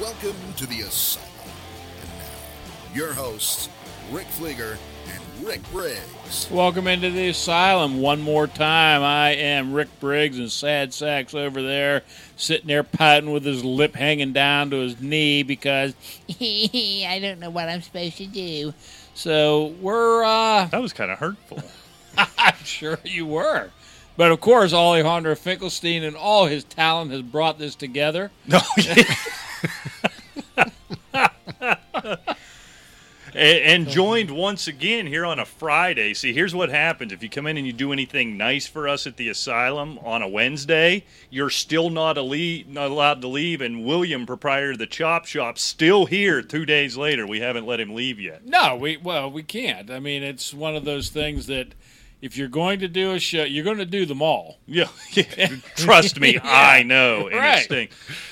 Welcome to the Asylum. And now, your hosts, Rick Fleeger and Rick Briggs. Welcome into the asylum one more time. I am Rick Briggs, and Sad Sack's over there, sitting there pouting with his lip hanging down to his knee because I don't know what I'm supposed to do. So we're, uh, That was kind of hurtful. I'm sure you were. But of course, Alejandro Finkelstein and all his talent has brought this together. No. and, joined once again here on a Friday. See, here's what happens if you come in and you do anything nice for us at the asylum on a Wednesday, you're still not, not allowed to leave. And William, proprietor of the Chop Shop, still here two days later. We haven't let him leave yet. No, we well, we can't. I mean, it's one of those things that if you're going to do a show, you're going to do them all. Yeah, trust me, Yeah. I know. Right.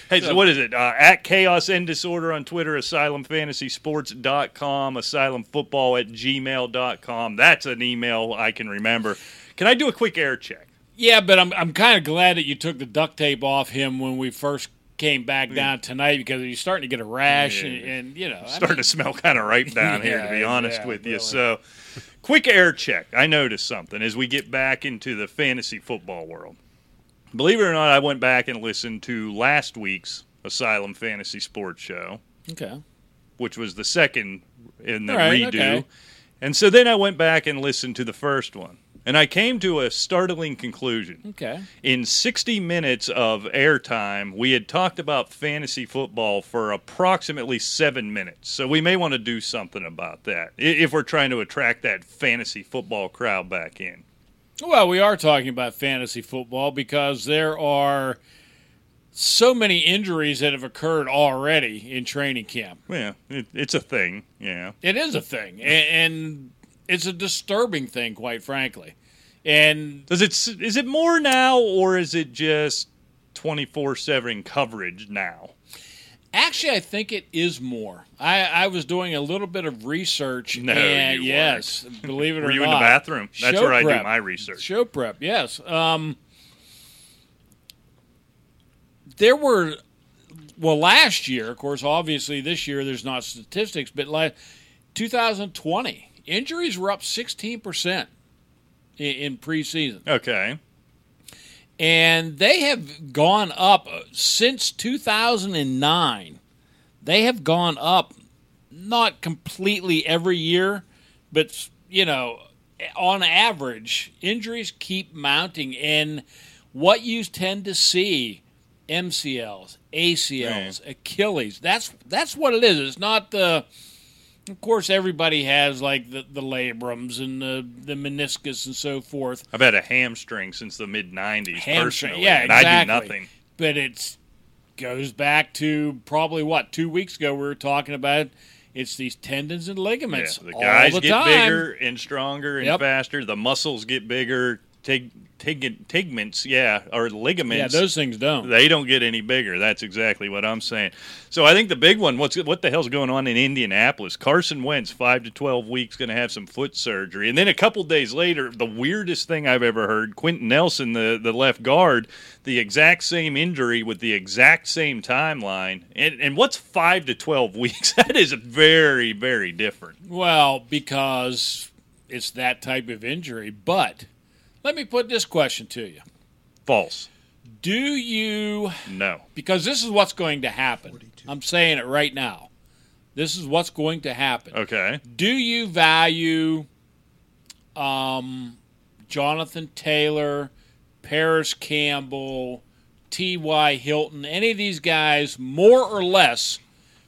Hey, so, what is it? Uh, at Chaos and Disorder on Twitter, AsylumFantasySports.com, AsylumFootball at gmail.com. That's an email I can remember. Can I do a quick air check? Yeah, but I'm I'm kind of glad that you took the duct tape off him when we first came back down tonight because you're starting to get a rash Yeah. and, and you know I Starting mean, to smell kind of ripe down here, to be honest yeah, with you. So, quick air check. I noticed something as we get back into the fantasy football world. Believe it or not, I went back and listened to last week's Asylum Fantasy Sports Show. okay. which was the second in the right, redo. okay. And so then I went back and listened to the first one. And I came to a startling conclusion. Okay. In 60 minutes of airtime, we had talked about fantasy football for approximately seven minutes. So we may want to do something about that if we're trying to attract that fantasy football crowd back in. Well, we are talking about fantasy football because there are so many injuries that have occurred already in training camp. Yeah, it, it's a thing. Yeah. It is a thing, and, and it's a disturbing thing, quite frankly. And Does it is it more now or is it just 24/7 coverage now? Actually, I think it is more. I, I was doing a little bit of research. No, and you yes, believe it or Were you not. in the bathroom? That's Show where I do my research. Show prep, yes. Um, there were, well, last year, of course, obviously this year there's not statistics, but like 2020, injuries were up 16% in, in preseason. Okay. and they have gone up uh, since 2009. They have gone up, not completely every year, but you know, on average, injuries keep mounting, and what you tend to see, MCLs, ACLs, Achilles. That's that's what it is. It's not the. Of course, everybody has like the, the labrums and the, the meniscus and so forth. I've had a hamstring since the mid '90s Hamstring, personally, yeah, and I do exactly. nothing. but it goes back to probably what two weeks ago we were talking about. It's these tendons and Yeah, ligaments. the all guys the get time. bigger and stronger and Yep. faster. The muscles get bigger. Tig, tig, tigments, yeah, or ligaments. Yeah, those things don't. they don't get any bigger. That's exactly what I'm saying. So I think the big one, what's what the hell's going on in Indianapolis? Carson Wentz, five to twelve weeks, going to have some foot surgery, and then a couple days later, the weirdest thing I've ever heard: Quenton Nelson, the the left guard, the exact same injury with the exact same timeline. And and what's five to twelve weeks? That is very very different. Well, because it's that type of injury. But let me put this question to you: False. Do you? No. Because this is what's going to happen. I'm saying it right now. This is what's going to happen. Okay. Do you value um, Jonathan Taylor, Parris Campbell, T.Y. Hilton, any of these guys more or less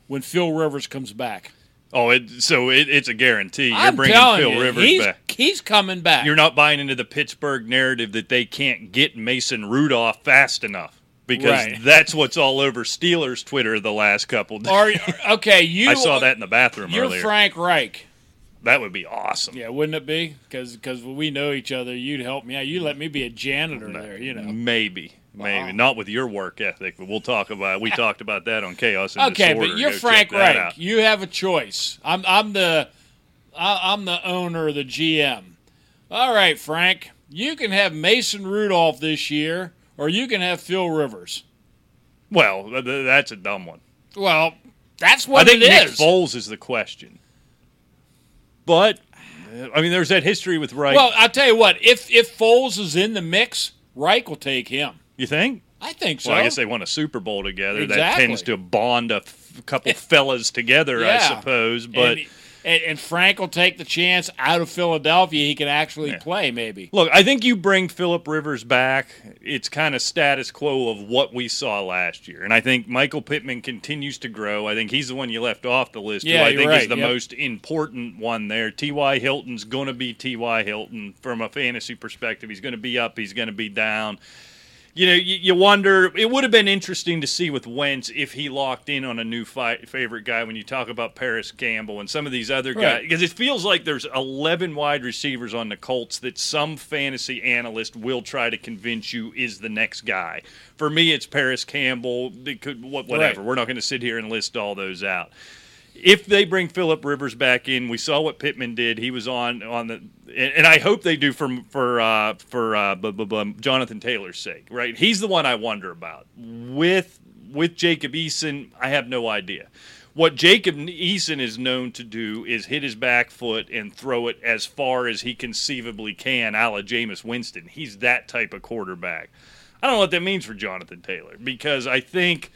when Phil Rivers comes back? Oh, it, so it, it's a guarantee. You're I'm bringing telling Phil you, Rivers he's, back. he's coming back. You're not buying into the Pittsburgh narrative that they can't get Mason Rudolph fast enough because Right. that's what's all over Steelers Twitter the last couple days. Or, okay, you. I saw that in the bathroom You're earlier. Frank Reich. That would be awesome. Yeah, wouldn't it be? Because we know each other. You'd help me out. You let me be a janitor there. You know. Maybe, maybe Wow. not with your work ethic, but we'll talk about. We talked about that on Chaos and Okay, Disorder. but you're Go Frank Reich. You have a choice. I'm I'm the I'm the owner, of the GM. All right, Frank. You can have Mason Rudolph this year, or you can have Phil Rivers. Well, th- th- that's a dumb one. Well, that's what I think it Nick is. Foles is the question. But I mean, there's that history with Reich. Well, I'll tell you what. If if Foles is in the mix, Reich will take him. You think? I think so. Well, I guess they won a Super Bowl together. That tends to bond a f- couple fellas together, I suppose. But and, and, and Frank will take the chance out of Philadelphia. He can actually play, maybe. Look, I think you bring Philip Rivers back. It's kind of status quo of what we saw last year, and I think Michael Pittman continues to grow. I think he's the one you left off the list. who Yeah, I you're think right, is the yep. most important one there. T.Y. Hilton's going to be T.Y. Hilton from a fantasy perspective. He's going to be up. He's going to be down. You know, you, you wonder. It would have been interesting to see with Wentz if he locked in on a new fight, favorite guy. When you talk about Parris Campbell and some of these other guys, Right. because it feels like there's 11 wide receivers on the Colts that some fantasy analyst will try to convince you is the next guy. For me, it's Parris Campbell. It could whatever. Right. We're not going to sit here and list all those out. If they bring Philip Rivers back in, we saw what Pittman did. He was on on the, and, and I hope they do for for uh, for uh, bu- bu- bu- Jonathan Taylor's sake. Right, he's the one I wonder about. With with Jacob Eason, I have no idea. What Jacob Eason is known to do is hit his back foot and throw it as far as he conceivably can, a la Jameis Winston. He's that type of quarterback. I don't know what that means for Jonathan Taylor because I think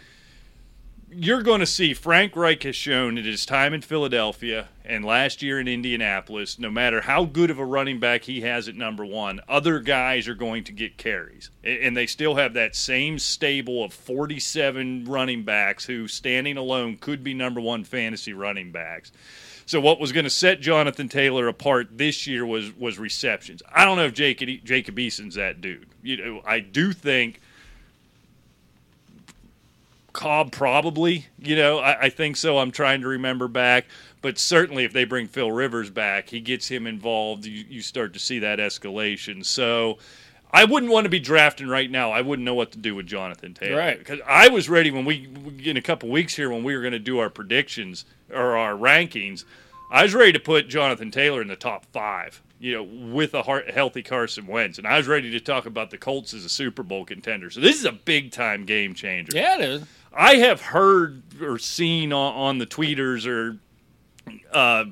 you're going to see Frank Reich has shown at his time in Philadelphia and last year in Indianapolis, no matter how good of a running back he has at number one, other guys are going to get carries. And they still have that same stable of 47 running backs who, standing alone, could be number one fantasy running backs. So what was going to set Jonathan Taylor apart this year was was receptions. I don't know if Jacob Jacob Eason's that dude. You know, I do think Cobb probably. You know, I, I think so. I'm trying to remember back, but certainly if they bring Phil Rivers back, he gets him involved. You, you start to see that escalation. So. I wouldn't want to be drafting right now. I wouldn't know what to do with Jonathan Taylor. Right. Because I was ready when we in a couple weeks here when we were going to do our predictions or our rankings. I was ready to put Jonathan Taylor in the top five. You know, with a heart, healthy Carson Wentz, and I was ready to talk about the Colts as a Super Bowl contender. So this is a big time game changer. Yeah, it is. I have heard or seen on, on the tweeters or uh,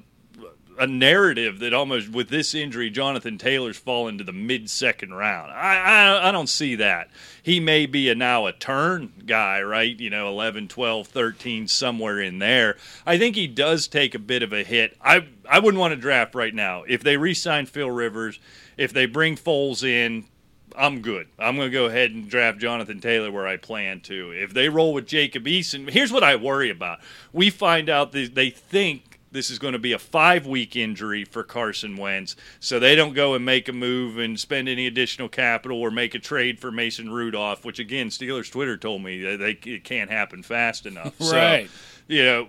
a narrative that almost with this injury, Jonathan Taylor's fallen to the mid second round. I, I I don't see that. He may be a now a turn guy, right? You know, 11, 12, 13, somewhere in there. I think he does take a bit of a hit. I I wouldn't want to draft right now. If they re-sign Phil Rivers, if they bring Foles in, I'm good. I'm going to go ahead and draft Jonathan Taylor where I plan to. If they roll with Jacob Eason, here's what I worry about. We find out that they think this is going to be a five week injury for Carson Wentz, so they don't go and make a move and spend any additional capital or make a trade for Mason Rudolph, which again, Steelers Twitter told me that they, it can't happen fast enough. Right. So, you know,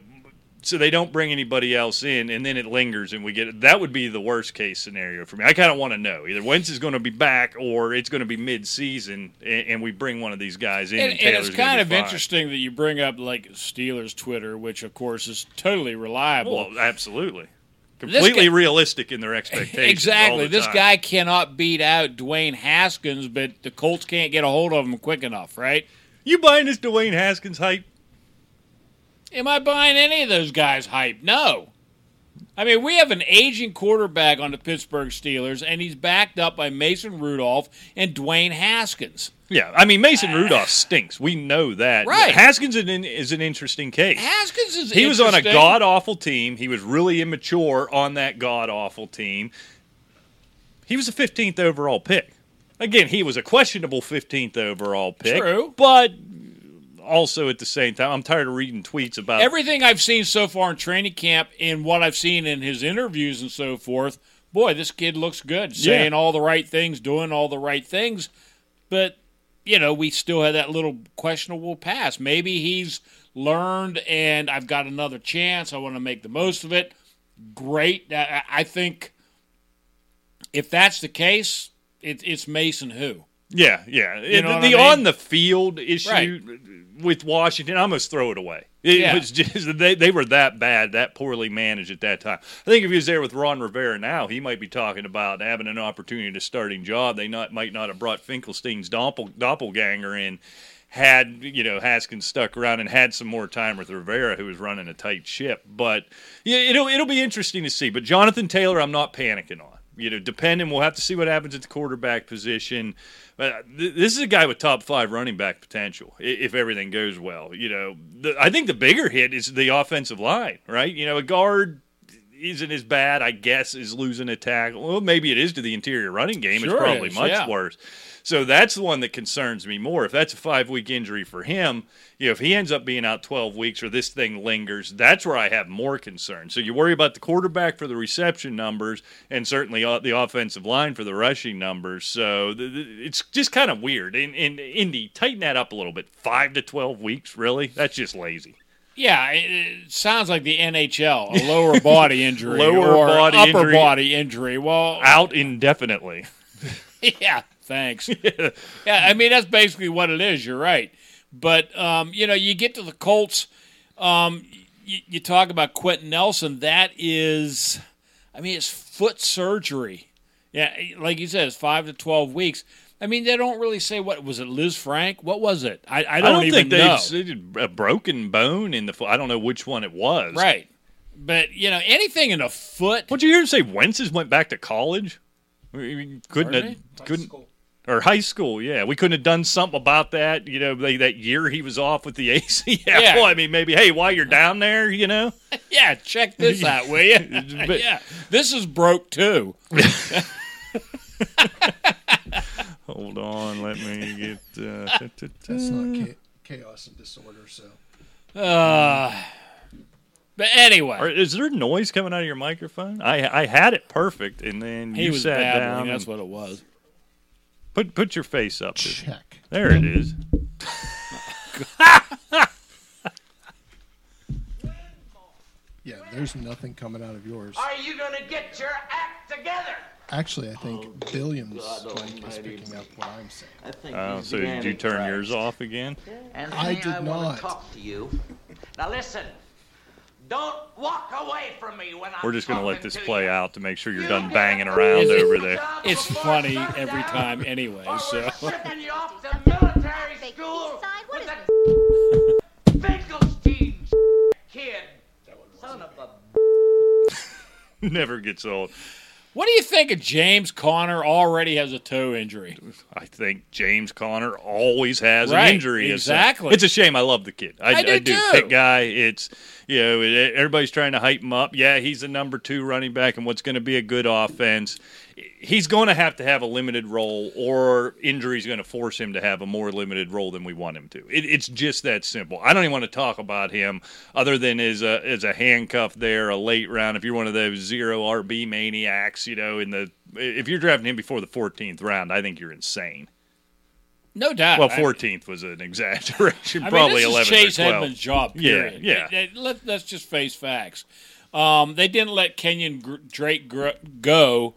so they don't bring anybody else in, and then it lingers, and we get that would be the worst case scenario for me. I kind of want to know either Wentz is going to be back or it's going to be mid season, and, and we bring one of these guys in. And, And, and it's kind of fine. interesting that you bring up like Steelers Twitter, which of course is totally reliable. Well, absolutely, completely guy- realistic in their expectations. exactly. the This time. guy cannot beat out Dwayne Haskins, but the Colts can't get a hold of him quick enough, right? You buying this Dwayne Haskins hype? Am I buying any of those guys' hype? No. I mean, we have an aging quarterback on the Pittsburgh Steelers, and he's backed up by Mason Rudolph and Dwayne Haskins. Yeah, I mean Mason Rudolph stinks. We know that. Right. Haskins is an, is an interesting case. Haskins is He was on a god awful team. He was really immature on that god awful team. He was a 15th overall pick. Again, he was a questionable 15th overall pick. True. But also at the same time, I'm tired of reading tweets about Everything I've seen so far in training camp and what I've seen in his interviews and so forth, boy, this kid looks good, saying Yeah. all the right things, doing all the right things. But, you know, we still have that little questionable past. Maybe he's learned and I've got another chance. I want to make the most of it. Great. I think if that's the case, it's Mason who. Yeah, yeah. You know the the on the field issue Right. With Washington, I almost throw it away. It Yeah. was just they they were that bad, that poorly managed at that time. I think if he was there with Ron Rivera now, he might be talking about having an opportunity to starting job. They not might not have brought Finkelstein's doppel, doppelganger in had you know Haskins stuck around and had some more time with Rivera, who was running a tight ship. But yeah, it'll it'll be interesting to see. But Jonathan Taylor, I'm not panicking on. You know, depending, we'll have to see what happens at the quarterback position. But uh, this is a guy with top five running back potential if everything goes well. You know, the, I think the bigger hit is the offensive line, right? You know, a guard isn't as bad, I guess, as losing a tackle. Well, maybe it is to the interior running game. Sure it's probably is, much yeah. worse. So that's the one that concerns me more. If that's a five week injury for him, you know, if he ends up being out 12 weeks or this thing lingers, that's where I have more concern. So you worry about the quarterback for the reception numbers and certainly the offensive line for the rushing numbers. So it's just kind of weird. In, in Indy, tighten that up a little bit. Five to 12 weeks, really? That's just lazy. Yeah, it, it sounds like the NHL, a lower body injury, Lower or body upper injury. body injury. Well, Out indefinitely. yeah, thanks. yeah, I mean that's basically what it is. You're right, but um, you know, you get to the Colts. Um, you, you talk about Quenton Nelson. That is, I mean, it's foot surgery. Yeah, like you said, it's five to twelve weeks. I mean, they don't really say what was it. Liz Frank? What was it? I, I I don't, don't even think they know. said a broken bone in the foot. I don't know which one it was. Right, but you know, anything in a foot. What'd you hear him say? Wentz's went back to college. We- we couldn't have, couldn't or high school. Yeah, we couldn't have done something about that. You know, they, that year he was off with the ACL. Yeah. I mean, maybe hey, while you're down there, you know, Yeah, check this out, will you? But- yeah, this is broke too. hold on, let me get. Uh. That's not cha- chaos and disorder. So Uh, but anyway, Or is there noise coming out of your microphone? I I had it perfect, and then he you was sat babbling. down. That's what it was. Put put your face up. check. There it is. Yeah, there's nothing coming out of yours. Are you gonna get your act together? Actually, I think oh, Billiams mic is picking up what I'm saying. I think Oh, he's so did you turn Antichrist. yours off again? And I I, did I want not. to talk to you. Now listen. Don't walk away from me when I'm We're just going to let this play you. out to make sure you're You done banging around crazy over there. It's funny every time anyway. Or So we're you off to military Big school side, what with a Finkelstein kid. Son of a Never gets old. What do you think of James Conner? Already has a toe injury. I think James Conner always has Right, an injury. It's a- exactly. It's a, shame. I love the kid. I, I do too. Pick guy. It's you know everybody's trying to hype him up. Yeah, he's the number two running back and what's going to be a good offense. He's going to have to have a limited role, or injury is going to force him to have a more limited role than we want him to. It, it's just that simple. I don't even want to talk about him other than as a as a handcuff there, a late round. If you're one of those zero RB maniacs, you know, in the if you're drafting him before the 14th round, I think you're insane. No doubt. Well, I- 14th was an exaggeration. I mean, Probably this 11th is Chase or 12th. Edmonds' job. Yeah, Period. yeah. They- let, us just face facts. Um, they didn't let Kenyan Gr- Drake gr- go,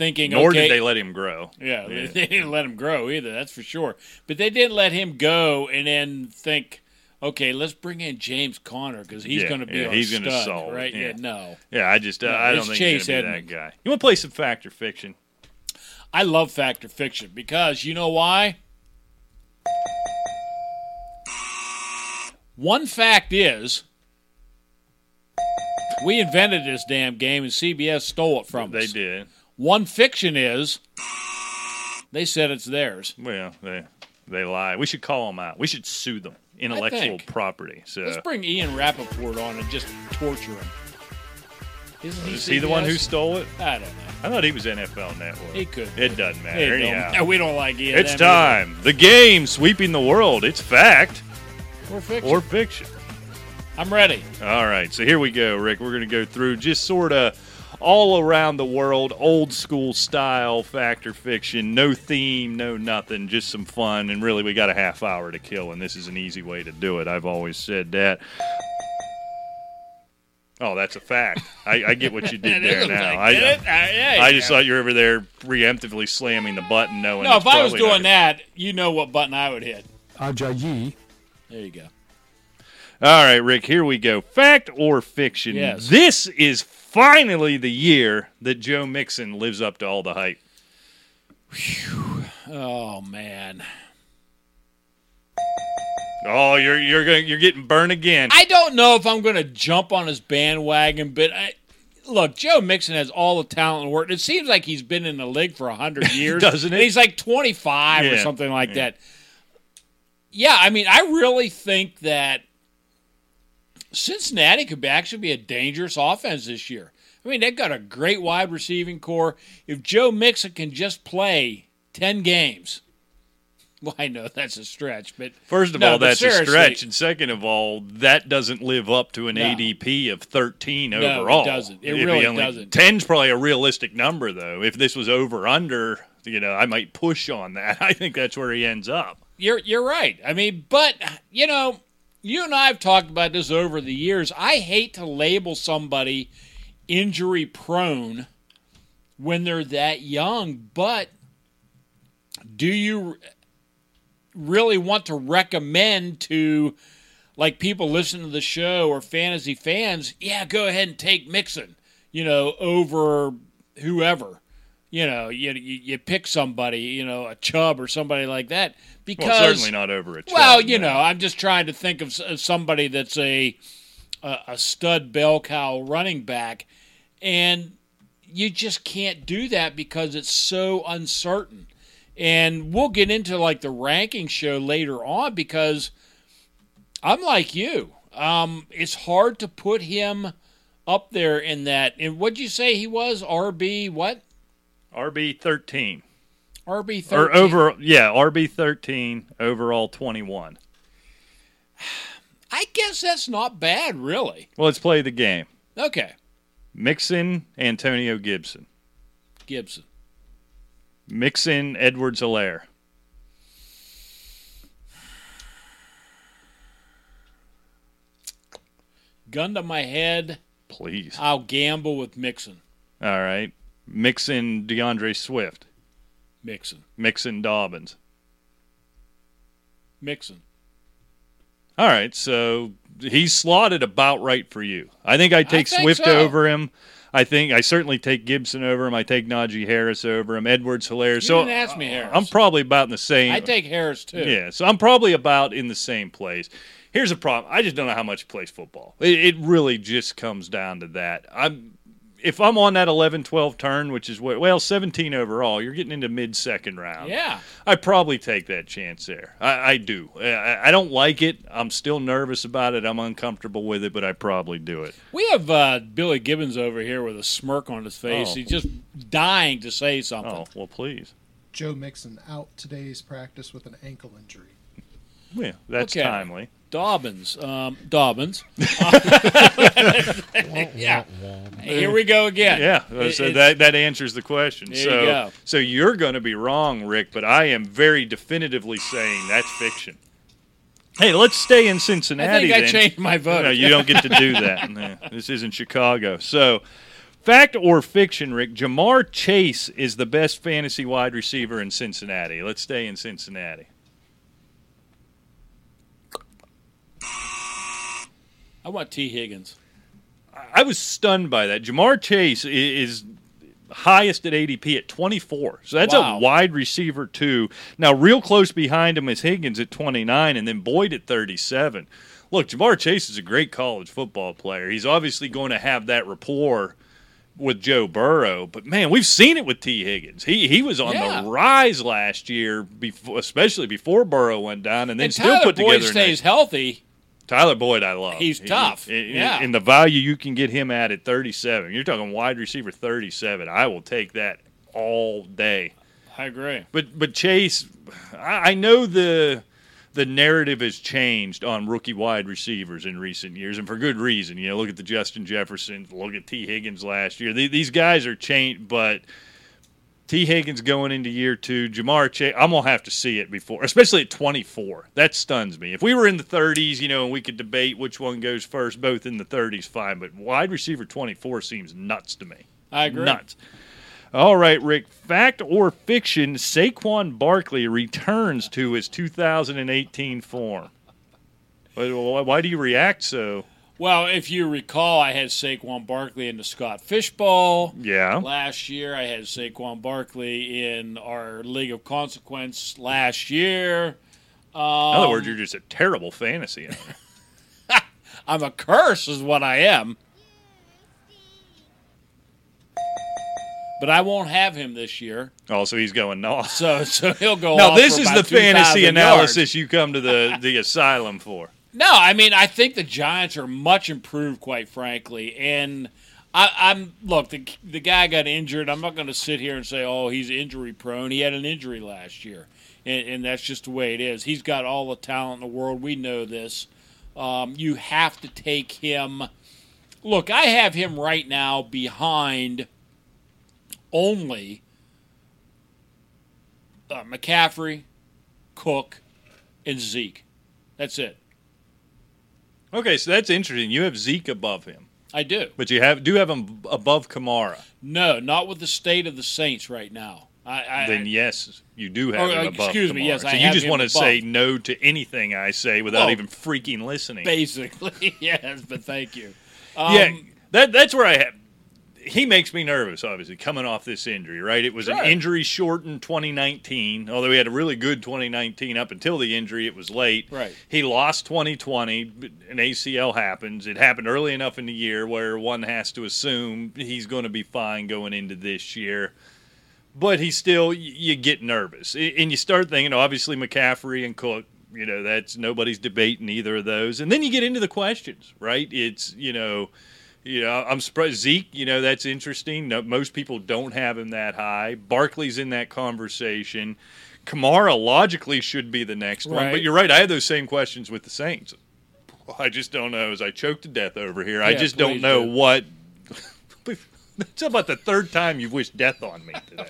thinking Nor okay, did they let him grow. Yeah, They, they didn't let him grow either. That's for sure. But they didn't let him go and then think, okay, let's bring in James Conner because he's Yeah, going to be yeah, our he's gonna stud, solve right? yeah. no, Yeah, I just uh, No, I don't think Chase he's gonna be Edmonds. that guy. You want to play some fact or fiction? I love Factor Fiction because you know why? One fact is, we invented this damn game and CBS stole it from They us. They did. One fiction is, they said it's theirs. Well, they they lie. We should call them out. We should sue them. Intellectual property. So Let's bring Ian Rapoport on and just torture him. Isn't he is he the one who stole it? I don't know. I thought he was NFL Network. He could. It doesn't matter. Hey, don't- we don't like Ian. it's them either. time. The game sweeping the world. It's fact Or fiction. or fiction. I'm ready. All right, so here we go, Rick. We're going to go through just sort of all around the world, old school style factor fiction, no theme, no nothing, just some fun. And really, we got a half hour to kill, and this is an easy way to do it. I've always said that. Oh, that's a fact. I, I get what you did there now. I, get? I, Uh, yeah, I just know. thought you were over there preemptively slamming the button, knowing. No, if I was probably not doing that, you know what button I would hit. Ajayi. There you go. All right, Rick, here we go. Fact or fiction? Yes. This is finally the year that Joe Mixon lives up to all the hype. Oh man. Oh, you're you're going you're getting burned again. I don't know if I'm going to jump on his bandwagon, but I, look, Joe Mixon has all the talent in the world. It seems like he's been in the league for hundred years, Doesn't it? And he's like 25 or something like that. Yeah, I mean, I really think that Cincinnati could actually be a dangerous offense this year. I mean, they've got a great wide receiving core. If Joe Mixon can just play ten games, well, I know that's a stretch, but First of No, all, that's a stretch, and second of all, that doesn't live up to an No. ADP of thirteen No, it overall. doesn't. It If he really only- doesn't. Ten's probably a realistic number, though. If this was over under, you know, I might push on that. I think that's where he ends up. You're you're right. I mean, but you know, you and I have talked about this over the years. I hate to label somebody injury prone when they're that young, but do you really want to recommend to like people listen to the show or fantasy fans, yeah, go ahead and take Mixon, you know, over whoever. You know, you, you you pick somebody, you know, a Chubb or somebody like that because Well, certainly not over a. Chubb. well, you no. know, I'm just trying to think of somebody that's a a, a stud bell cow running back, and you just can't do that because it's so uncertain. And we'll get into like the ranking show later on because I'm like you. Um, it's hard to put him up there in that. And what'd you say he was? RB what? RB thirteen RB thirteen or over, yeah, RB thirteen overall twenty one. I guess that's not bad, really. Well, let's play the game. Okay, Mixon, Antonio Gibson. Gibson. Mixon, Edwards Helaire. Gun to my head, Please. I'll gamble with Mixon. All right. Mixon, D'Andre Swift. Mixon. Mixon, Dobbins. Mixon. All right, so he's slotted about right for you. I think I take think Swift so. over him. I think I certainly take Gibson over him. I take Najee Harris over him. Edwards Helaire. So didn't ask me Harris. I'm probably about in the same. I take Harris too. Yeah, so I'm probably about in the same place. Here's a problem. I just don't know how much he plays football. It, it really just comes down to that. I'm if I'm on that 11 12 turn, which is what well 17 overall, you're getting into mid second round. Yeah. I probably take that chance there. I, I do. I, I don't like it. I'm still nervous about it. I'm uncomfortable with it, but I probably do it. We have uh, Billy Gibbons over here with a smirk on his face. Oh. He's just dying to say something. Oh well, please. Joe Mixon out today's practice with an ankle injury. Yeah, that's Okay. timely. Dobbins. Um, Dobbins. yeah. Here we go again. Yeah, so it's- that that answers the question. There so you go. so you're going to be wrong, Rick, but I am very definitively saying that's fiction. Hey, let's stay in I Cincinnati. think I then. changed my vote. No, you don't get to do that. No, this isn't Chicago. So, fact or fiction, Rick? Ja'Marr Chase is the best fantasy wide receiver in Cincinnati. Let's stay in Cincinnati. I want Tee Higgins. I was stunned by that. Ja'Marr Chase is highest at ADP at 24. So that's Wow. a wide receiver too. Now real close behind him is Higgins at 29 and then Boyd at 37. Look, Ja'Marr Chase is a great college football player. He's obviously going to have that rapport with Joe Burrow, but man, we've seen it with Tee Higgins. He he was on Yeah. the rise last year, before, especially before Burrow went down, and then And still Tyler put Boyd together. stays nice- healthy. Tyler Boyd, I love. He's He- tough. he- Yeah. And the value you can get him at at 37. You're talking wide receiver 37. I will take that all day. I agree. But but Chase, I, I know the the narrative has changed on rookie wide receivers in recent years, and for good reason. You know, look at the Justin Jefferson, look at Tee Higgins last year. The- These guys are changed, but Tee Higgins going into year two, Ja'Marr Chase, I'm gonna have to see it before, especially at 24. That stuns me. If we were in the 30s, you know, and we could debate which one goes first, both in the 30s, fine. But wide receiver 24 seems nuts to me. I agree. Nuts. All right, Rick. Fact or fiction? Saquon Barkley returns to his 2018 form. Why- do you react so? Well, if you recall, I had Saquon Barkley in the Scott Fish Bowl. Yeah. Last year, I had Saquon Barkley in our League of Consequence last year. In other words, um, you're just a terrible fantasy. I'm a curse, is what I am. But I won't have him this year, oh, so he's going off. so so he'll go. Now off this is the fantasy analysis yards. you come to the the asylum for. No, I mean I think the Giants are much improved, quite frankly, and I, I'm look the the guy got injured. I'm not going to sit here and say, oh, he's injury prone. He had an injury last year, and, and that's just the way it is. He's got all the talent in the world. We know this. Um, you have to take him. Look, I have him right now behind only uh, McCaffrey, Cook, and Zeke. That's it. Okay, so that's interesting. You have Zeke above him, I do. but you have do have him above Kamara. No, not with the state of the Saints right now. I, I Then yes, you do have Oh, him above. excuse me, Kamara. yes, so I you just want to above. say no to anything I say without Well, even freaking listening. basically yes, but thank you. Um, yeah, that that's where I have. He makes me nervous, obviously, coming off this injury, right? It was Sure. an injury shortened 2019, although he had a really good 2019 up until the injury. It was late. Right. He lost 2020. but An ACL happens. It happened early enough in the year where one has to assume he's going to be fine going into this year. But he still, you get nervous. And you start thinking, obviously, McCaffrey and Cook, you know, that's nobody's debating either of those. And then you get into the questions, right? It's, you know, you know, I'm surprised Zeke. You know, that's interesting. No, most people don't have him that high. Barkley's in that conversation. Kamara logically should be the next one, but you're right. I had those same questions with the Saints. I just don't know. As I choke to death over here, I just don't know do. what. It's about the third time you've wished death on me today.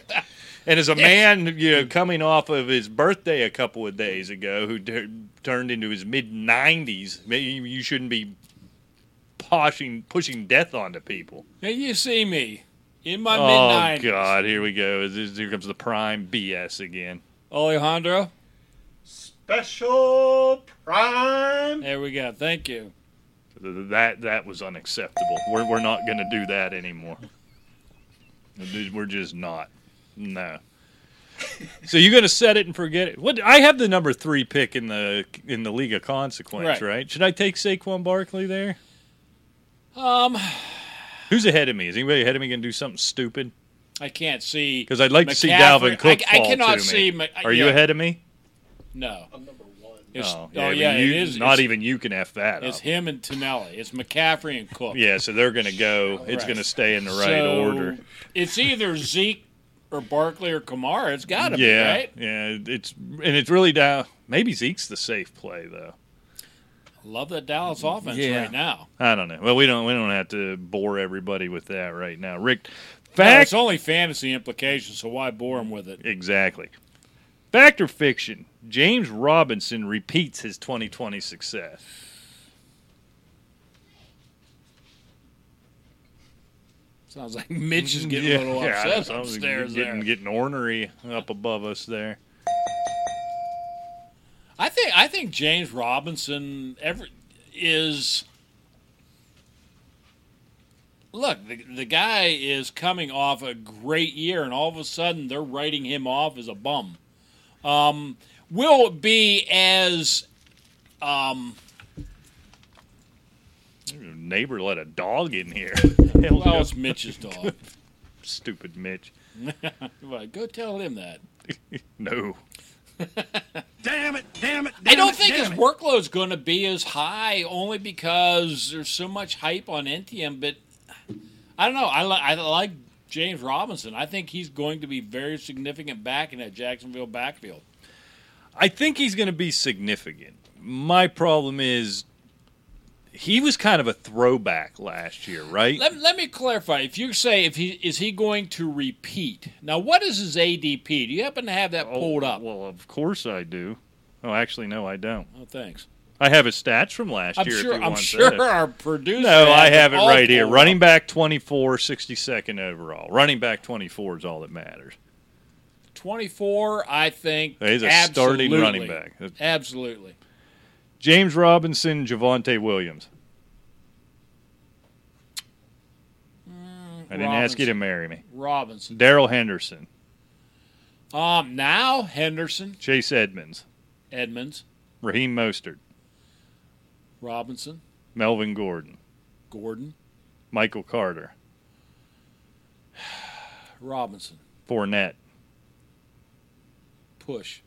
And as a man, you know, coming off of his birthday a couple of days ago, who t- turned into his mid 90s, maybe you shouldn't be pushing pushing death onto people. Now you see me in my mid Oh nineties. God, here we go. Here comes the prime BS again. Alejandro, Special Prime. there we go. Thank you. That that was unacceptable. We're we're not going to do that anymore. We're just not. No. So you're going to set it and forget it. What I have the number three pick in the in the League of Consequence, Right. right? Should I take Saquon Barkley there? Um, Who's ahead of me? Is anybody ahead of me going to do something stupid? I can't see Because I'd like to see McCaffrey- Dalvin Cook I, I fall cannot to me. see. Ma- Are you ahead of me? No. I'm number one. It's, oh, oh, but yeah, you- it is. Not even you can f that It's up. him and Tonelli. It's McCaffrey and Cook. Yeah, so they're going to go. It's Right. going to stay in the right So, order. It's either Zeke or Barkley or Kamara. It's got to be Yeah, right. yeah. It's and it's really down. Maybe Zeke's the safe play though. Love that Dallas offense Yeah. right now. I don't know. Well, we don't we don't have to bore everybody with that right now. Rick, No, it's only fantasy implications, so why bore them with it? exactly. Fact or fiction? James Robinson repeats his 2020 success. Sounds like Mitch is getting a little yeah, upset was upstairs getting, there. getting ornery up above us there. I think I think James Robinson ever is. Look, the, the guy is coming off a great year, and all of a sudden they're writing him off as a bum. Um, will it be as um, Neighbor let a dog in here. Hell's well? It's Mitch's dog. Stupid Mitch. Well, Go tell him that. No. Damn it! Damn it! I don't think his workload's going to be as high, only because there's so much hype on NTM. But I don't know. I, li- I like James Robinson. I think he's going to be very significant back in that Jacksonville backfield. I think he's going to be significant. My problem is he was kind of a throwback last year, right? Let, let me clarify. If you say if he is he going to repeat now, what is his ADP? Do you happen to have that oh, pulled up? Oh, Well, of course I do. Oh, actually, no, I don't. Oh, thanks. I have his stats from last I'm year. if sure. you I'm want sure that. our producer. No, I have it right here. pulled Running back 24, 62nd overall. Running back 24 is all that matters. 24. I think He's a starting running back. Absolutely. James Robinson, Javonte Williams. I didn't ask you to marry me. Robinson. Darrell Henderson, Um, now Henderson, Chase Edmonds, Edmonds, Raheem Mostert, Robinson, Melvin Gordon, Gordon, Michael Carter, Robinson, Fournette. push.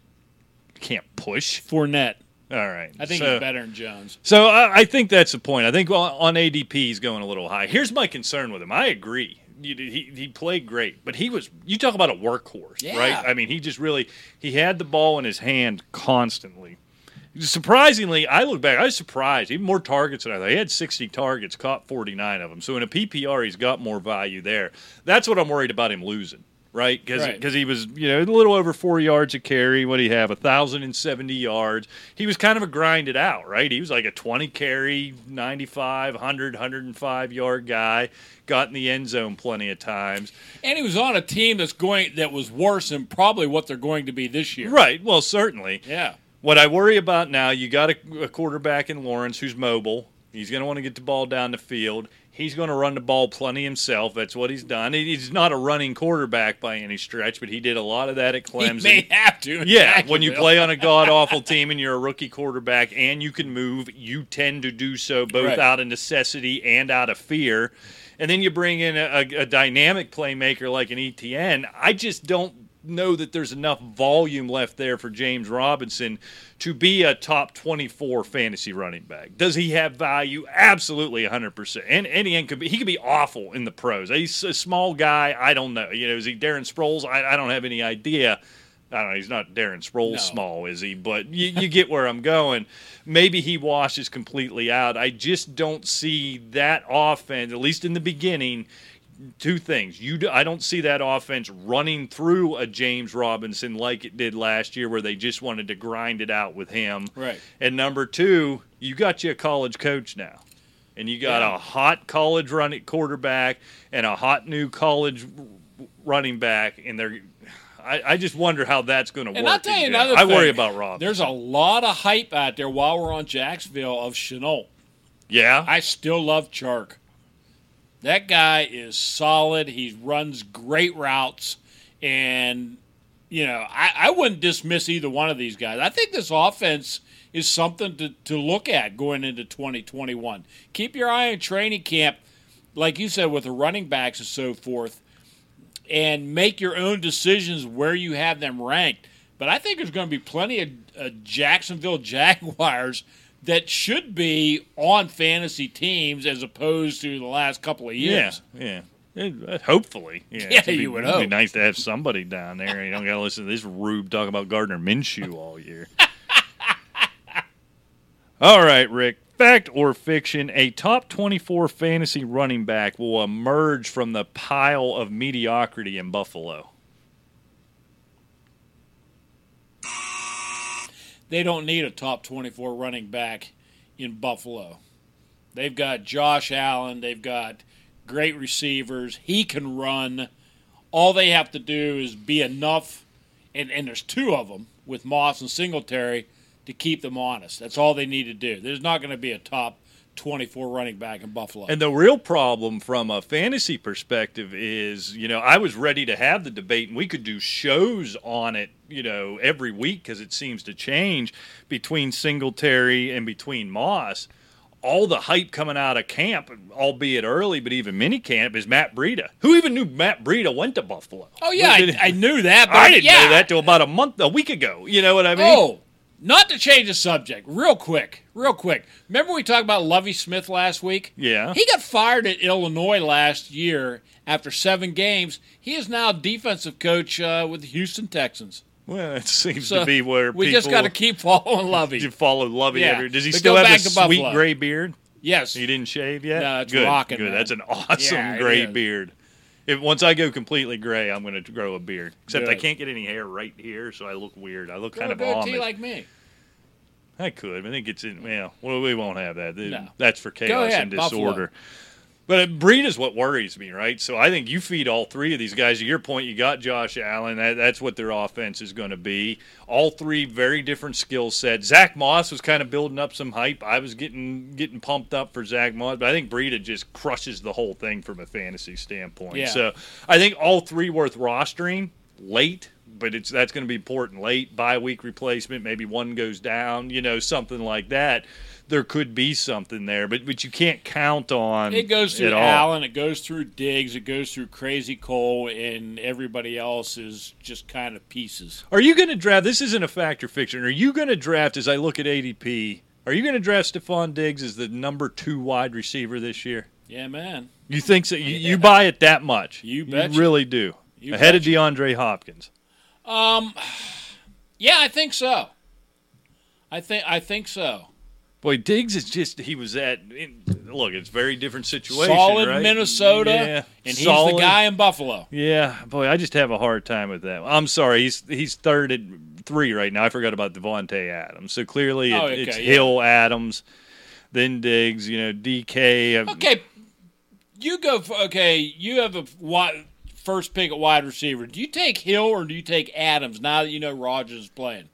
Can't push. Fournette. All right. I think so, he's better than Jones. So I, I think that's the point. I think on, ADP he's going a little high. Here's my concern with him. I agree. He, he played great, but he was. You talk about a workhorse, Yeah. right? I mean, he just really he had the ball in his hand constantly. Surprisingly, I look back. I was surprised. Even more targets than I thought. He had 60 targets, caught 49 of them. So in a PPR, he's got more value there. That's what I'm worried about him losing, right? Because Right. he was, you know, a little over four yards a carry. What do you have? A thousand and seventy yards. He was kind of a grinded out, right? He was like a 20 carry, 95, 100, 105 yard guy. Got in the end zone plenty of times. And he was on a team that's going that was worse than probably what they're going to be this year. Right. Well, certainly. Yeah. What I worry about now, you got a, a quarterback in Lawrence who's mobile. He's going to want to get the ball down the field. He's going to run the ball plenty himself. That's what he's done. He's not a running quarterback by any stretch, but he did a lot of that at He Clemson. may have to. Yeah, when you play on a god awful team and you're a rookie quarterback and you can move, you tend to do so both Right. out of necessity and out of fear. And then you bring in a, a, a dynamic playmaker like an ETN. I just don't know that there's enough volume left there for James Robinson to be a top 24 fantasy running back. Does he have value? Absolutely 100%. And, and he could be he could be awful in the pros. He's a small guy. I don't know. You know, is he Darren Sproles? I, I don't have any idea. I don't know. He's not Darren Sproles No. small, is he? But you, you get where I'm going. Maybe he washes completely out. I just don't see that offense, at least in the beginning. Two things. You, do, I don't see that offense running through a James Robinson like it did last year, where they just wanted to grind it out with him. Right. And number two, you got you a college coach now, and you got Yeah. a hot college running quarterback and a hot new college running back, and they're. I, I just wonder how that's going to work. And I'll tell you another I worry about Rob. There's a lot of hype out there while we're on Jacksonville of Shenault. yeah, I still love Chark. That guy is solid. He runs great routes. And, you know, I, I wouldn't dismiss either one of these guys. I think this offense is something to, to look at going into 2021. Keep your eye on training camp, like you said, with the running backs and so forth, and make your own decisions where you have them ranked. But I think there's going to be plenty of uh, Jacksonville Jaguars that should be on fantasy teams as opposed to the last couple of years. yeah. Uh, Hopefully, yeah. Yeah, be- you would it'd Be nice to have somebody down there. You don't got to listen to this rube talk about Gardner Minshew all year. all right, Rick. Fact or fiction? A top twenty-four fantasy running back will emerge from the pile of mediocrity in Buffalo. They don't need a top 24 running back in Buffalo. They've got Josh Allen, they've got great receivers. He can run. All they have to do is be enough, and, and there's two of them with Moss and Singletary to keep them honest. That's all they need to do. There's not going to be a top 24 running back in Buffalo. And the real problem from a fantasy perspective is, you know, I was ready to have the debate and we could do shows on it, you know, every week because it seems to change between Singletary and between Moss. All the hype coming out of camp, albeit early, but even mini camp, is Matt Breida. Who even knew Matt Breida went to Buffalo? oh, yeah, I, I knew that. But I didn't yeah. know that till about a month, a week ago. You know what I mean? Oh, not to change the subject, real quick, real quick. Remember we talked about Lovie Smith last week? Yeah. He got fired at Illinois last year after seven games. He is now defensive coach uh, with the Houston Texans. Well, it seems So to be where we just got to keep following Lovie. you follow Lovie. Yeah. every- Does he still have the sweet Buffalo. gray beard? Yes. He didn't shave yet? No, it's good, rocking, Good. man. That's an awesome Yeah, gray beard. If once I go completely gray, I'm going to grow a beard. Except I Good. can't get any hair right here, so I look weird. I look Grow kind a of goatee Amish. like me. I could, but it gets in. Well, well, we won't have that. No. That's for chaos ahead, and Buffalo. disorder. But breed is what worries me, right? So I think you feed all three of these guys. To your point, you got Josh Allen. That, that's what their offense is going to be. All three very different skill sets. Zach Moss was kind of building up some hype. I was getting getting pumped up for Zach Moss, but I think Breida just crushes the whole thing from a fantasy standpoint. Yeah. So I think all three worth rostering late, but it's that's going to be important late bye week replacement. Maybe one goes down, you know, something like that. There could be something there, but but you can't count on It goes through it all. Allen, it goes through Diggs, it goes through Crazy Cole, and everybody else is just kind of pieces. Are you going to draft? This isn't a factor fiction. Are you going to draft? As I look at ADP, are you going to draft Stefon Diggs as the number two wide receiver this year? Yeah, man. You think so? You, you buy it that much? You betcha. really do. You Ahead betcha. of DeAndre Hopkins. Um, yeah, I think so. I think I think so. Boy, Diggs is just—he was at. Look, it's a very different situation. Solid right? Minnesota, yeah, and he's solid. the guy in Buffalo. Yeah, boy, I just have a hard time with that. I'm sorry, he's he's third at three right now. I forgot about Davante Adams. So clearly, it, Oh, okay, it's yeah. Hill, Adams, then Diggs. You know, DK. Uh, okay, you go. For, okay, you have a wide, first pick at wide receiver. Do you take Hill or do you take Adams now that you know Rodgers is playing?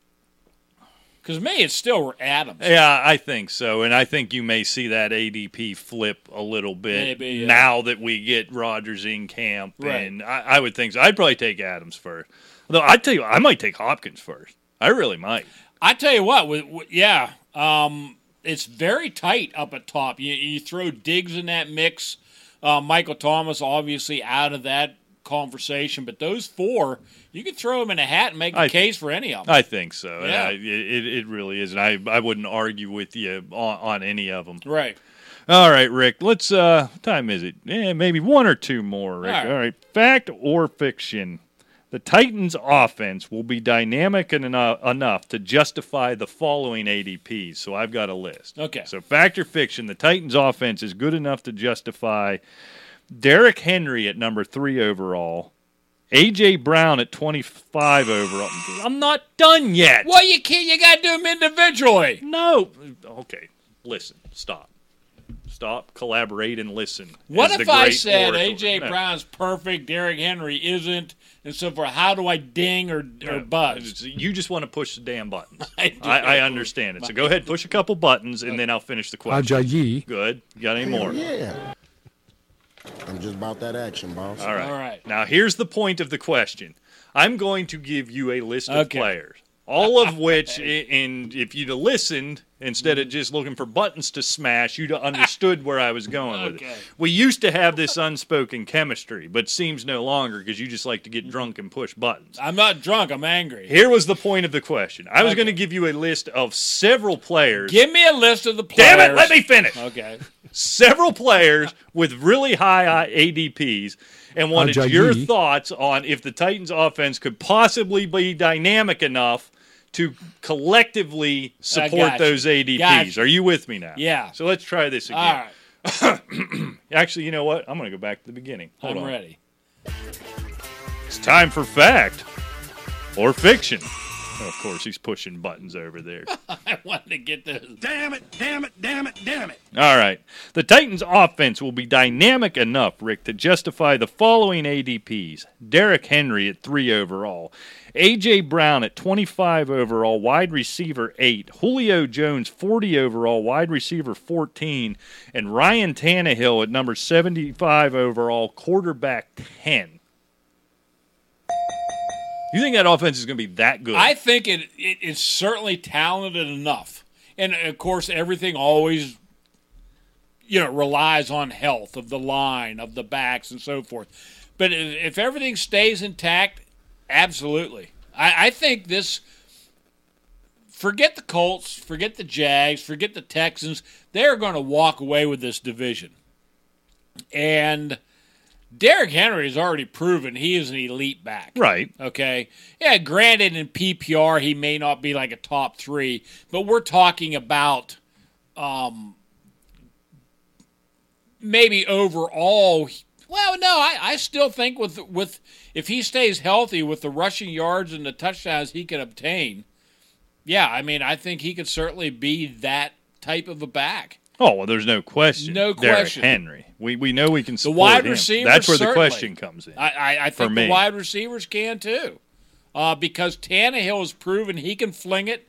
Because me, it's still Adams. Yeah, I think so, and I think you may see that ADP flip a little bit Maybe, yeah. now that we get Rodgers in camp, Right. and I, I would think so. I'd probably take Adams first. Although I tell you, I might take Hopkins first. I really might. I tell you what, with, with- yeah, um, it's very tight up at top. You, you throw Diggs in that mix. Uh, Michael Thomas obviously out of that conversation, but those four, you could throw them in a hat and make a I- case for any of them. I think so. Yeah. I, it, it really is, and I, I wouldn't argue with you on, on any of them. right. All right, Rick. Let's. uh what Time is it? Yeah, maybe one or two more. Rick. All right. All right. Fact or fiction? The Titans' offense will be dynamic enough, enough to justify the following ADPs. So I've got a list. Okay. So fact or fiction? The Titans' offense is good enough to justify Derrick Henry at number three overall. AJ Brown at 25 overall. I'm not done yet. Well, you can't. You got to do them individually. No. Okay. Listen. Stop. Stop. Collaborate and listen. What is the if I said orator. AJ No. Brown's perfect, Derrick Henry isn't, and so forth? How do I ding or, or No. buzz? You just want to push the damn buttons. I. I, I understand it. So go ahead, push a couple buttons, and then I'll finish the question. Ajayi. Good. You got any more? Yeah. I'm just about that action, boss. All right. All right. Now here's the point of the question. I'm going to give you a list of Okay. players, all of which, i- and if you'd have listened instead of just looking for buttons to smash, you'd have understood where I was going with Okay. it. We used to have this unspoken chemistry, but seems no longer because you just like to get drunk and push buttons. I'm not drunk. I'm angry. Here was the point of the question. I was Okay. going to give you a list of several players. Give me a list of the players. Damn it! Let me finish. Okay. Several players with really high ADPs and wanted Ajayi. your thoughts on if the Titans offense could possibly be dynamic enough to collectively support got those ADPs. Got you. Are you with me now? Yeah. So let's try this again. right. Actually, you know what? I'm going to go back to the beginning. Hold I'm on. ready. It's time for fact or fiction. Oh, of course, he's pushing buttons over there. I wanted to get this. Damn it, damn it, damn it, damn it. All right. The Titans' offense will be dynamic enough, Rick, to justify the following ADPs Derrick Henry at 3 overall, A.J. Brown at 25 overall, wide receiver 8, Julio Jones 40 overall, wide receiver 14, and Ryan Tannehill at number 75 overall, quarterback 10. You think that offense is going to be that good? I think it, it it's certainly talented enough, and of course, everything always, you know, relies on health of the line, of the backs, and so forth. But if, everything stays intact, absolutely, I, I think this. Forget the Colts, forget the Jags, forget the Texans. They're going to walk away with this division, and. Derrick Henry has already proven he is an elite back. right. Okay. Yeah, granted, in PPR, he may not be like a top three, but we're talking about um, maybe overall. Well, no, I, I still think with with if he stays healthy with the rushing yards and the touchdowns he can obtain, yeah, I mean, I think he could certainly be that type of a back. Oh well, there's no question. No Derrick question. Henry. We we know we can support wide him. That's where the question comes in. I, I, I think me. the wide receivers can too, uh, because Tannehill has proven he can fling it.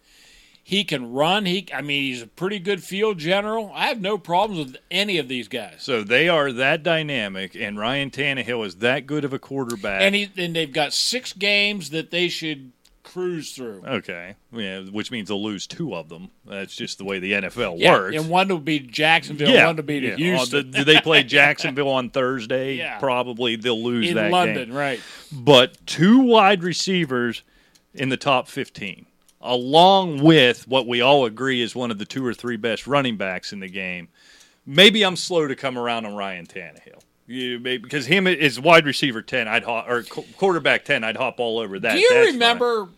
He can run. He, I mean, he's a pretty good field general. I have no problems with any of these guys. So they are that dynamic, and Ryan Tannehill is that good of a quarterback. And he, and they've got six games that they should cruise through. okay, yeah, which means they'll lose two of them. That's just the way the NFL Yeah, works. and one will be Jacksonville, yeah, one will be yeah. Houston Oh, do they play Jacksonville on Thursday? Yeah. Probably they'll lose in that London, game. right? But two wide receivers in the top 15, along with what we all agree is one of the two or three best running backs in the game. Maybe I'm slow to come around on Ryan Tannehill. You may, because him is wide receiver ten, I'd hop, or qu- quarterback ten, I'd hop all over that. Do you That's fine. remember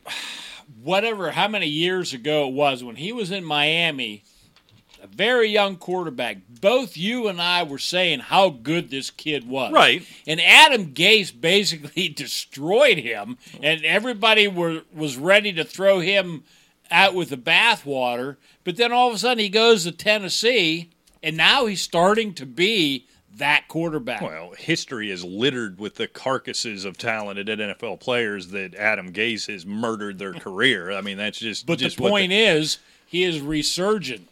whatever how many years ago it was when he was in Miami? A very young quarterback. Both you and I were saying how good this kid was. Right. And Adam Gase basically destroyed him, and everybody were was ready to throw him out with the bathwater. But then all of a sudden he goes to Tennessee, and now he's starting to be that quarterback. Well, history is littered with the carcasses of talented NFL players that Adam Gase has murdered their career. I mean, that's just. but just the point is, he is resurgent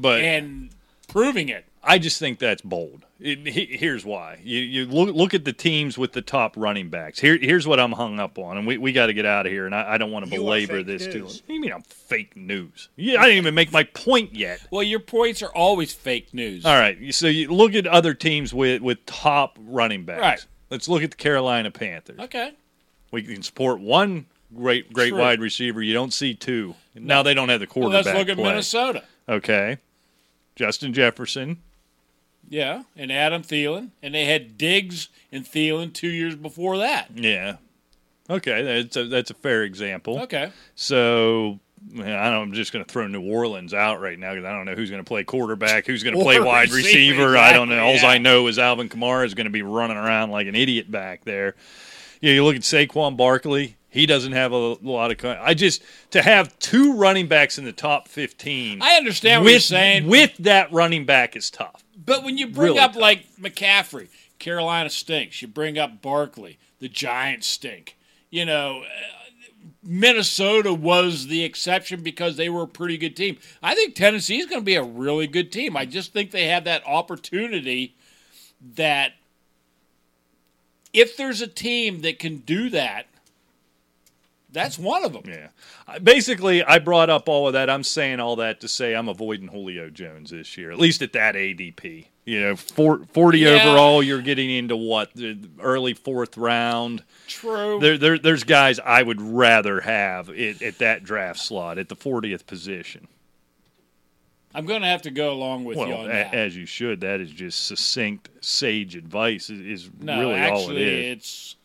but and proving it. I just think that's bold. It, he- here's why. You, you look look at the teams with the top running backs. Here, here's what I'm hung up on, and we, we got to get out of here. And I, I don't want to belabor fake this too. news. What do you mean I'm fake news? Yeah, I didn't even make my point yet. Well, your points are always fake news. All right, so you look at other teams with with top running backs. Right. Let's look at the Carolina Panthers. Okay. We can support one great great True. wide receiver. You don't see two. Now they don't have the Well, quarterback. let's look at play. Minnesota. Okay, Justin Jefferson. Yeah, and Adam Thielen, and they had Diggs and Thielen two years before that. Yeah. Okay, that's a, that's a fair example. Okay. So I don't, I'm just going to throw New Orleans out right now because I don't know who's going to play quarterback, who's going to play wide receiver, receiver. I don't know. exactly, All I know is Alvin Kamara is going to be running around like an idiot back there. Yeah, you look at Saquon Barkley. He doesn't have a lot of. I just to have two running backs in the top fifteen. I understand what with, you're saying, With that running back is tough. but when you bring really up tough. like McCaffrey, Carolina stinks. You bring up Barkley, the Giants stink. You know, uh, Minnesota was the exception because they were a pretty good team. I think Tennessee is going to be a really good team. I just think they have that opportunity that if there's a team that can do that, that's one of them. Yeah. Basically, I brought up all of that. I'm saying all that to say I'm avoiding Julio Jones this year, at least at that ADP. You know, four, 40 Yeah. overall, you're getting into what? The early fourth round. True. There, there, there's guys I would rather have at, at that draft slot, at the 40th position. I'm going to have to go along with you Well, on a, that. as you should. That is just succinct, sage advice, is, is no, really all it actually, it's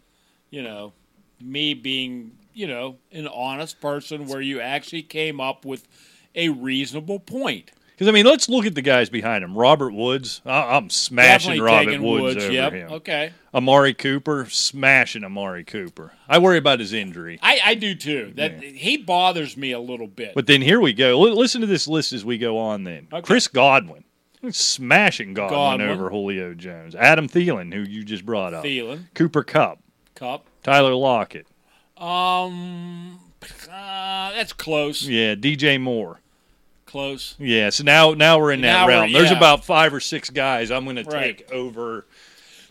you know me being you know an honest person where you actually came up with a reasonable point. Because, I mean, let's look at the guys behind him. Robert Woods, I, I'm smashing Definitely Robert Woods, Woods. over yep. him. Okay. Amari Cooper, smashing Amari Cooper. I worry about his injury. I, I do too. That he bothers me a little bit. But then here we go. L- listen to this list as we go on then. Okay. Chris Godwin. Smashing Godwin, Godwin. over Julio Jones. Adam Thielen, who you just brought up. Thielen, Cooper Kupp. Kupp. Tyler Lockett. Um, uh, that's close. Yeah, DJ Moore. Close. Yeah, so now now we're in that Now we're- realm. There's yeah. about five or six guys I'm going to Right. take over.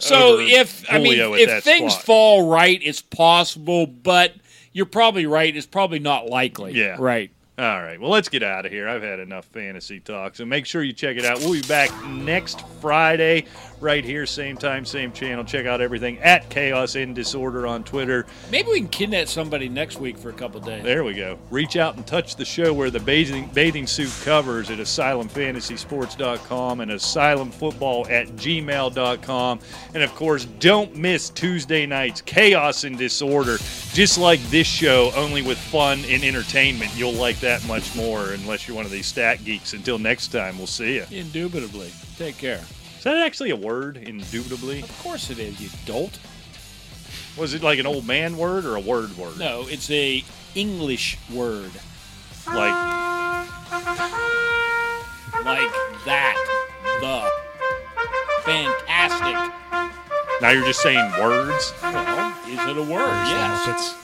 So over if I mean Julio at if that things spot. fall right, it's possible, but you're probably right. It's probably not likely. Yeah. Right. All right. Well, let's get out of here. I've had enough fantasy talk. So make sure you check it out. We'll be back next Friday, right here, same time, same channel. Check out everything at Chaos in Disorder on Twitter. Maybe we can kidnap somebody next week for a couple days. There we go. Reach out and touch the show where the bathing, bathing suit covers at asylumfantasysports.com and asylumfootball at gmail.com. And of course, don't miss Tuesday nights, Chaos and Disorder, just like this show, only with fun and entertainment. You'll like that much more unless you're one of these stat geeks. Until next time, we'll see you. Indubitably. Take care. Is that actually a word, indubitably? Of course it is, you dolt. Was it like an old man word or a word word? No, it's a English word. Like, Like that. The. Fantastic. now you're just saying words? Well, is it a word? Yes. It's